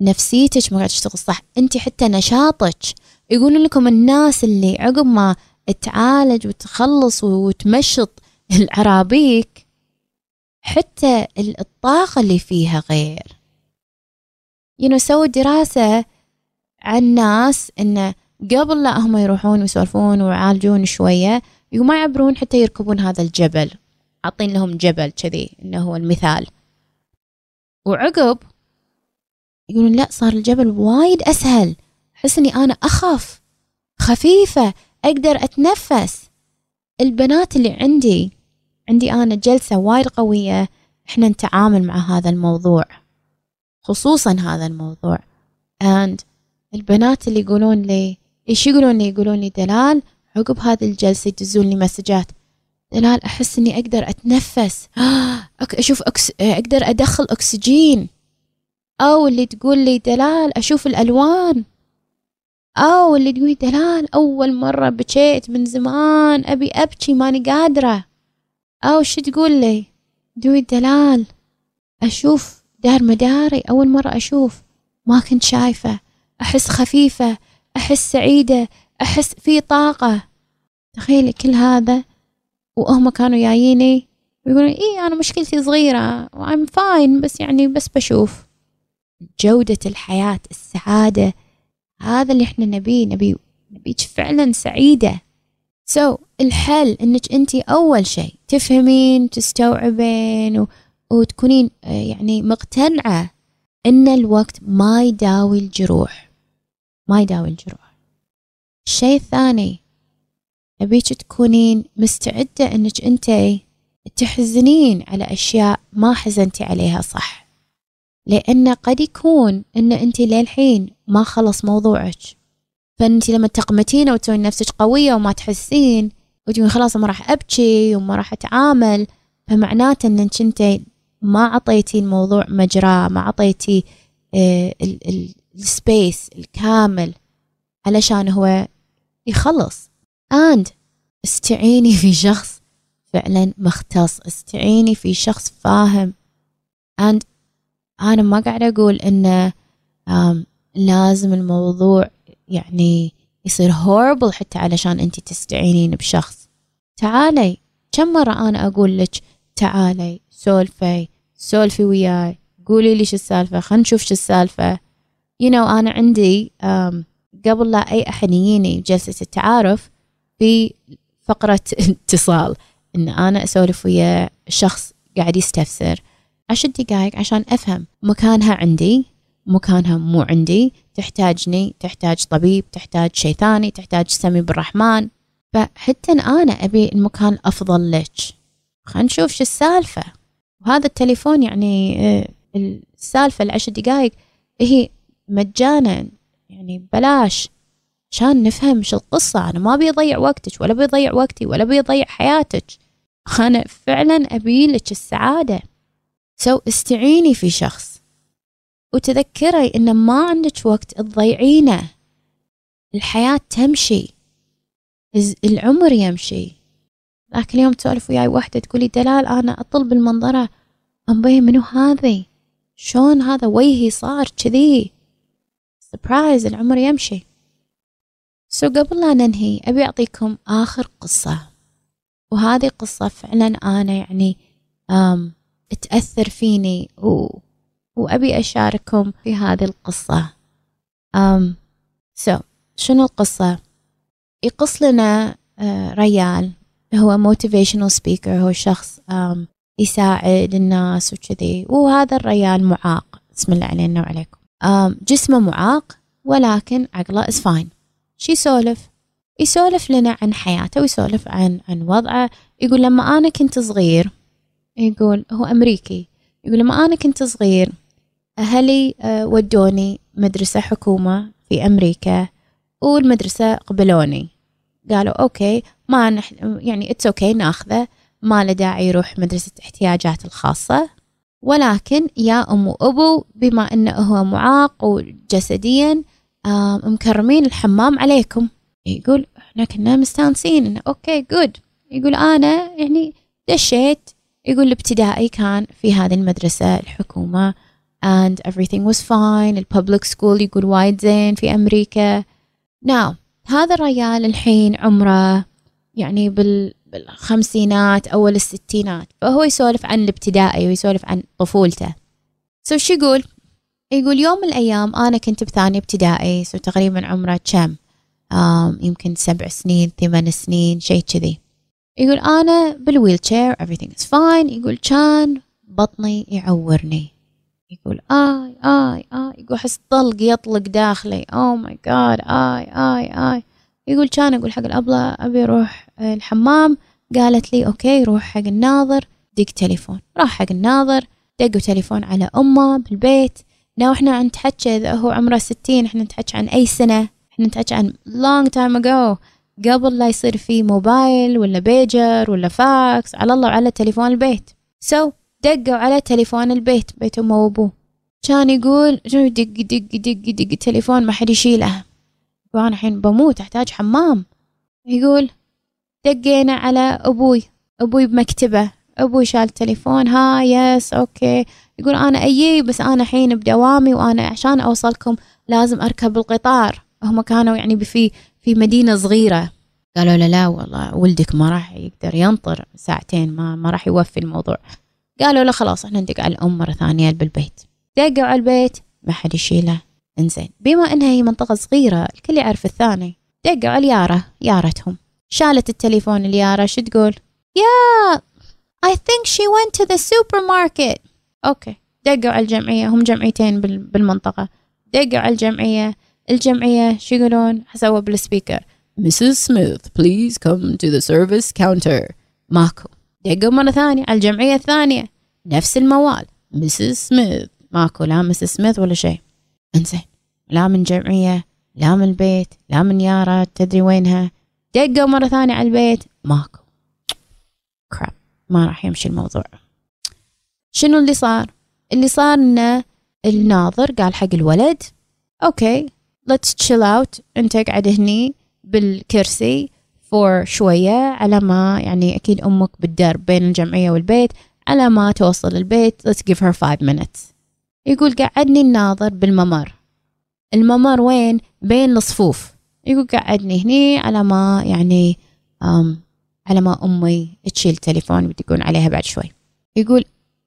نفسيتك ما قاعد تشتغل صح. انت حتى نشاطك. يقولون لكم الناس اللي عقب ما تعالج وتخلص وتمشط العرابيك حتى الطاقة اللي فيها غير. Know سووا دراسة عن ناس إنه قبل لا هم يروحون ويسولفون ويعالجون شوية وما يعبرون حتى يركبون هذا الجبل. عاطين لهم جبل كذي إنه هو المثال. وعقب يقولون لا صار الجبل وايد أسهل. أحس إني أنا أخف خفيفة أقدر أتنفس. البنات اللي عندي عندي أنا جلسة وايد قوية إحنا نتعامل مع هذا الموضوع خصوصا هذا الموضوع. And البنات اللي يقولون لي إيش يقولون لي؟ يقولون لي دلال عقب هذه الجلسة يدزون لي مسجات. دلال أحس إني أقدر أتنفس. أشوف أكس... أقدر أدخل أكسجين. أو اللي تقول لي دلال أشوف الألوان. أو اللي تقول دلال أول مرة بكيت من زمان أبي أبكي ماني قادرة. أو شو تقول لي؟ دوي دلال أشوف دار مداري أول مرة أشوف. ما كنت شايفة. أحس خفيفة أحس سعيدة أحس في طاقة. تخيلي كل هذا وهم كانوا جاييني ويقولون إيه أنا مشكلتي صغيرة وأيم فاين بس يعني بس بشوف. جودة الحياة السعادة هذا اللي إحنا نبيه نبي نبيك فعلا سعيدة. سو so, الحل إنك أنت أول شيء تفهمين تستوعبين و... وتكونين آه، يعني مقتنعة إن الوقت ما يداوي الجروح. ما يداوي الجروح. الشيء الثاني أبيك تكونين مستعدة إنك أنت تحزنين على أشياء ما حزنتي عليها صح. لأن قد يكون إن أنت للحين ما خلص موضوعك. فانت لما تقمتين وتسوين نفسك قوية وما تحسين وتقولين خلاص ما راح أبكي وما راح أتعامل فمعناته انك انت ما عطيتي الموضوع مجراه ما عطيتي آه، السبيس الكامل علشان هو يخلص. And استعيني في شخص فعلا مختص استعيني في شخص فاهم. And أنا ما قاعد أقول إنه لازم الموضوع يعني يصير horrible حتى علشان انت تستعينين بشخص. تعالي كم مرة أنا أقول لك تعالي سولفي سولفي وياي قولي لي شو السالفة خلينا نشوف شو السالفة. You know أنا عندي قبل لا أي أحد يجيني جلسة التعارف في فقرة اتصال إن أنا أسولف ويا شخص قاعد يستفسر. عشر دقايق عشان أفهم مكانها عندي مكانها مو عندي تحتاجني تحتاج طبيب تحتاج شيء ثاني تحتاج سمي بالرحمن. فحتى أنا أبي المكان الأفضل لك. خلينا نشوف شو السالفة. وهذا التليفون يعني آه، السالفة العشر دقايق هي مجانا يعني بلاش. عشان نفهم شو القصة. أنا ما بيضيع وقتك ولا بيضيع وقتي ولا بيضيع حياتك. أنا فعلا أبي لك السعادة. so استعيني في شخص. وتذكري إن ما عندك وقت تضيعينه. الحياة تمشي. العمر يمشي. ذاك اليوم تسولف وياي وحدة تقولي دلال أنا أطل بالمنظرة. أمبي منو هذي؟ شلون هذا؟ وجهي صار كذي. surprise العمر يمشي. so قبل لا ننهي أبي أعطيكم آخر قصة. وهذه قصة فعلا أنا يعني um تأثر فيني و... وأبي أشارككم في هذه القصة. um so so, شنو القصة؟ يقص لنا uh, ريال هو motivational speaker هو شخص يساعد الناس وكذي. وهذا الريال معاق. بسم الله علينا وعليكم. جسمه معاق ولكن عقله is fine. شي يسولف؟ يسولف لنا عن حياته ويسولف عن عن وضعه. يقول لما أنا كنت صغير يقول هو أمريكي. يقول لما أنا كنت صغير أهلي آه، ودوني مدرسة حكومة في أمريكا والمدرسة قبلوني. قالوا okay ما نح يعني it's okay ناخذه. ما له داعي يروح مدرسة احتياجات الخاصة. ولكن يا أم وأبو بما أنه هو معاق وجسديا مكرمين الحمام عليكم. يقول إحنا كنا مستانسين. okay good يقول أنا يعني دشيت. يقول الابتدائي كان في هذه المدرسة الحكومة and everything was fine. ال public school يقول وايد زين في أمريكا. Now هذا الرجال الحين عمره يعني بال بالخمسينات أول الستينات. فهو يسولف عن الابتدائي ويسولف عن طفولته. so so شو يقول؟ يقول يوم من الأيام أنا كنت بثاني ابتدائي so تقريبا عمره كم؟ يمكن سبع سنين ثمان سنين شيء كذي. يقول أنا بال wheelchair everything is fine. يقول كان بطني يعورني. يقول آي آي آي يقول أحس طلق يطلق داخلي. oh my God آي آي آي. يقول كان أقول حق الأبلة أبي أروح الحمام. قالت لي okay روح حق الناظر. دق تليفون. راح حق الناظر. دقوا تليفون على أمه بالبيت. لو إحنا نتحكى إذا هو عمره ستين إحنا نتحكى عن أي سنة؟ إحنا نتحكى عن long time ago. قبل لا يصير في موبايل ولا بيجر ولا فاكس على الله وعلى تليفون البيت. so so, دقوا على تليفون البيت بيت أمه وأبوه كان يقول دق دق دق دق التليفون ما حد يشيله وأنا الحين بموت أحتاج حمام. يقول دقينا على أبوي. أبوي بمكتبه. أبوي شال التليفون ها yes okay. يقول أنا أيي بس أنا الحين بدوامي وأنا عشان أوصلكم لازم أركب القطار. هم كانوا يعني في في مدينة صغيرة. قالوا له لا والله ولدك ما راح يقدر ينطر ساعتين ما ما راح يوفي الموضوع. قالوا له خلاص إحنا ندق على الأم مرة ثانية بالبيت. دقوا على البيت ما حد يشيله. إنزين. بما إنها هي منطقة صغيرة الكل يعرف الثاني. دقوا على اليارة يارتهم. شالت التليفون اليارة شو تقول؟ yeah I think she went to the supermarket. okay. دقوا على الجمعية هم جمعيتين بالمنطقة. دقوا على الجمعية. الجمعية شو يقولون؟ حسوا بال speaker. Mrs. Smith please come to the service counter. ماكو. دقوا مرة ثانية على الجمعية الثانية نفس الموال. Mrs. Smith. ماكو لا Mrs. Smith ولا شيء. انزين. لا من جمعية لا من البيت لا من يارا تدري وينها. دقوا مرة ثانية على البيت. ماكو. crap ما راح يمشي الموضوع. شنو اللي صار؟ اللي صار انه الناظر قال حق الولد okay let's chill out. انت اقعد هني بالكرسي. فور شوية على ما يعني أكيد أمك بالدرب بين الجمعية والبيت على ما توصل البيت. Let's give her five minutes. يقول قعدني الناظر بالممر. الممر وين؟ بين الصفوف. يقول قعدني هني على ما يعني أم على ما أمي تشيل التليفون بتكون عليها بعد شوي. يقول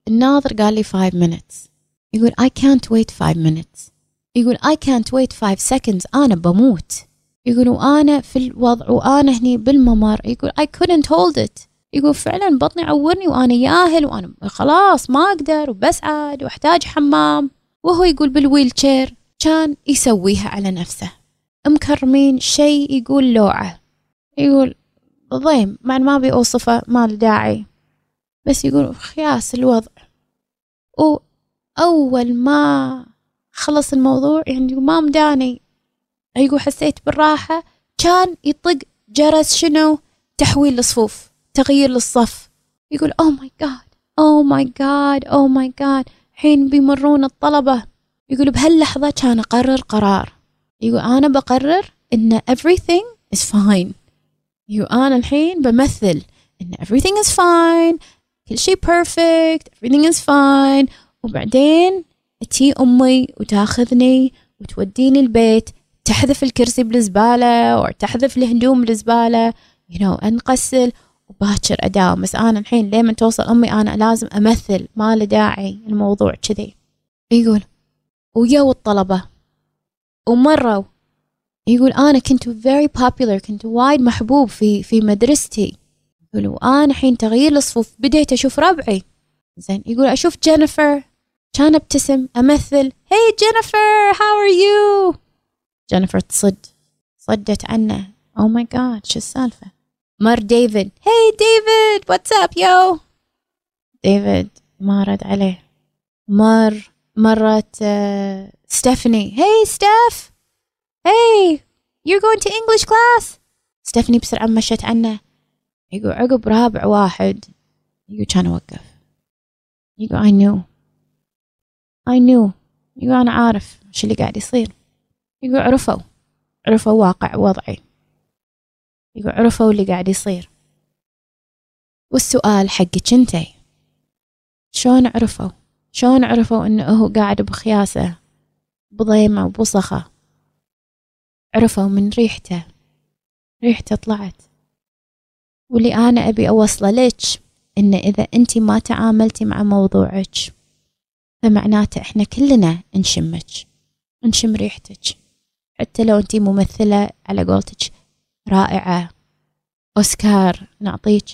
الناظر قال لي 5 minutes. يقول I can't wait 5 minutes. يقول I can't wait 5 seconds. أنا بموت. يقول وأنا في الوضع وأنا هني بالممر. يقول I couldn't hold it. يقول فعلا بطني عورني وأنا ياهل وأنا خلاص ما أقدر وبسعد وأحتاج حمام. وهو يقول بالويل تشير كان يسويها على نفسه. مكرمين شيء يقول لوعة. يقول ضيم مع ما أبي أوصفه ما داعي. بس يقول خياس الوضع. وأول ما خلص الموضوع يعني ما مداني. يقول حسيت بالراحة. كان يطق جرس شنو؟ تحويل الصفوف تغيير للصف. يقول oh my God oh my God oh my God حين بيمرون الطلبة يقول بهاللحظة كان أقرر قرار يقول أنا بقرر إن everything is fine. يقول أنا الحين بمثل إن everything is fine كل شيء perfect everything is fine. وبعدين تي أمي وتاخذني وتوديني البيت. تحذف الكرسي بالزبالة أو تحذف الهدوم بالزبالة you know أنقسل وباكر أداوم بس أنا الحين لما توصل أمي أنا لازم أمثل ما له داعي الموضوع كذي. يقول ويو الطلبة ومروا. يقول أنا كنت very popular كنت وايد محبوب في في مدرستي. يقول وأنا حين تغيير الصفوف بديت أشوف ربعي. زين يقول أشوف جينيفر. كان ابتسم أمثل hey Jennifer how are you Jennifer تصد صدت عنه. oh my God شو السالفة؟ مر ديفيد. hey David what's up you David ما رد عليه. مر مرت ستيفاني hey Steph hey you're going to English class ستيفاني بسرعة مشت عنه. يقول عقب رابع واحد. يقول كان أوقف يقول I knew. I knew. يقول أنا عارف شو اللي قاعد يصير. يقول عرفوا. عرفوا واقع وضعي. يقول عرفوا اللي قاعد يصير. والسؤال حقك انتي. شلون عرفوا؟ شلون عرفوا إنه هو قاعد بخياسة بضيمة وبوسخة؟ عرفوا من ريحته. ريحته طلعت. واللي أنا أبي أوصله لك إن إذا أنت ما تعاملتي مع موضوعك فمعناته إحنا كلنا نشمك. نشم ريحتك. حتى لو أنت ممثلة على قولتك رائعة. أوسكار نعطيك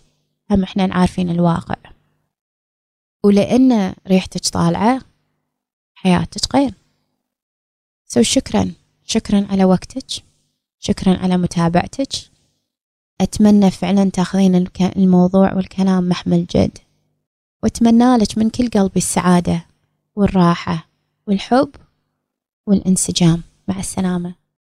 هم إحنا عارفين الواقع. ولأن ريحتك طالعة حياتك غير سو شكرا شكرا على وقتك شكرا على متابعتك. أتمنى فعلا تاخذين الموضوع والكلام محمل جد. وأتمنى لك من كل قلبي السعادة والراحة والحب والانسجام. مع السلامة.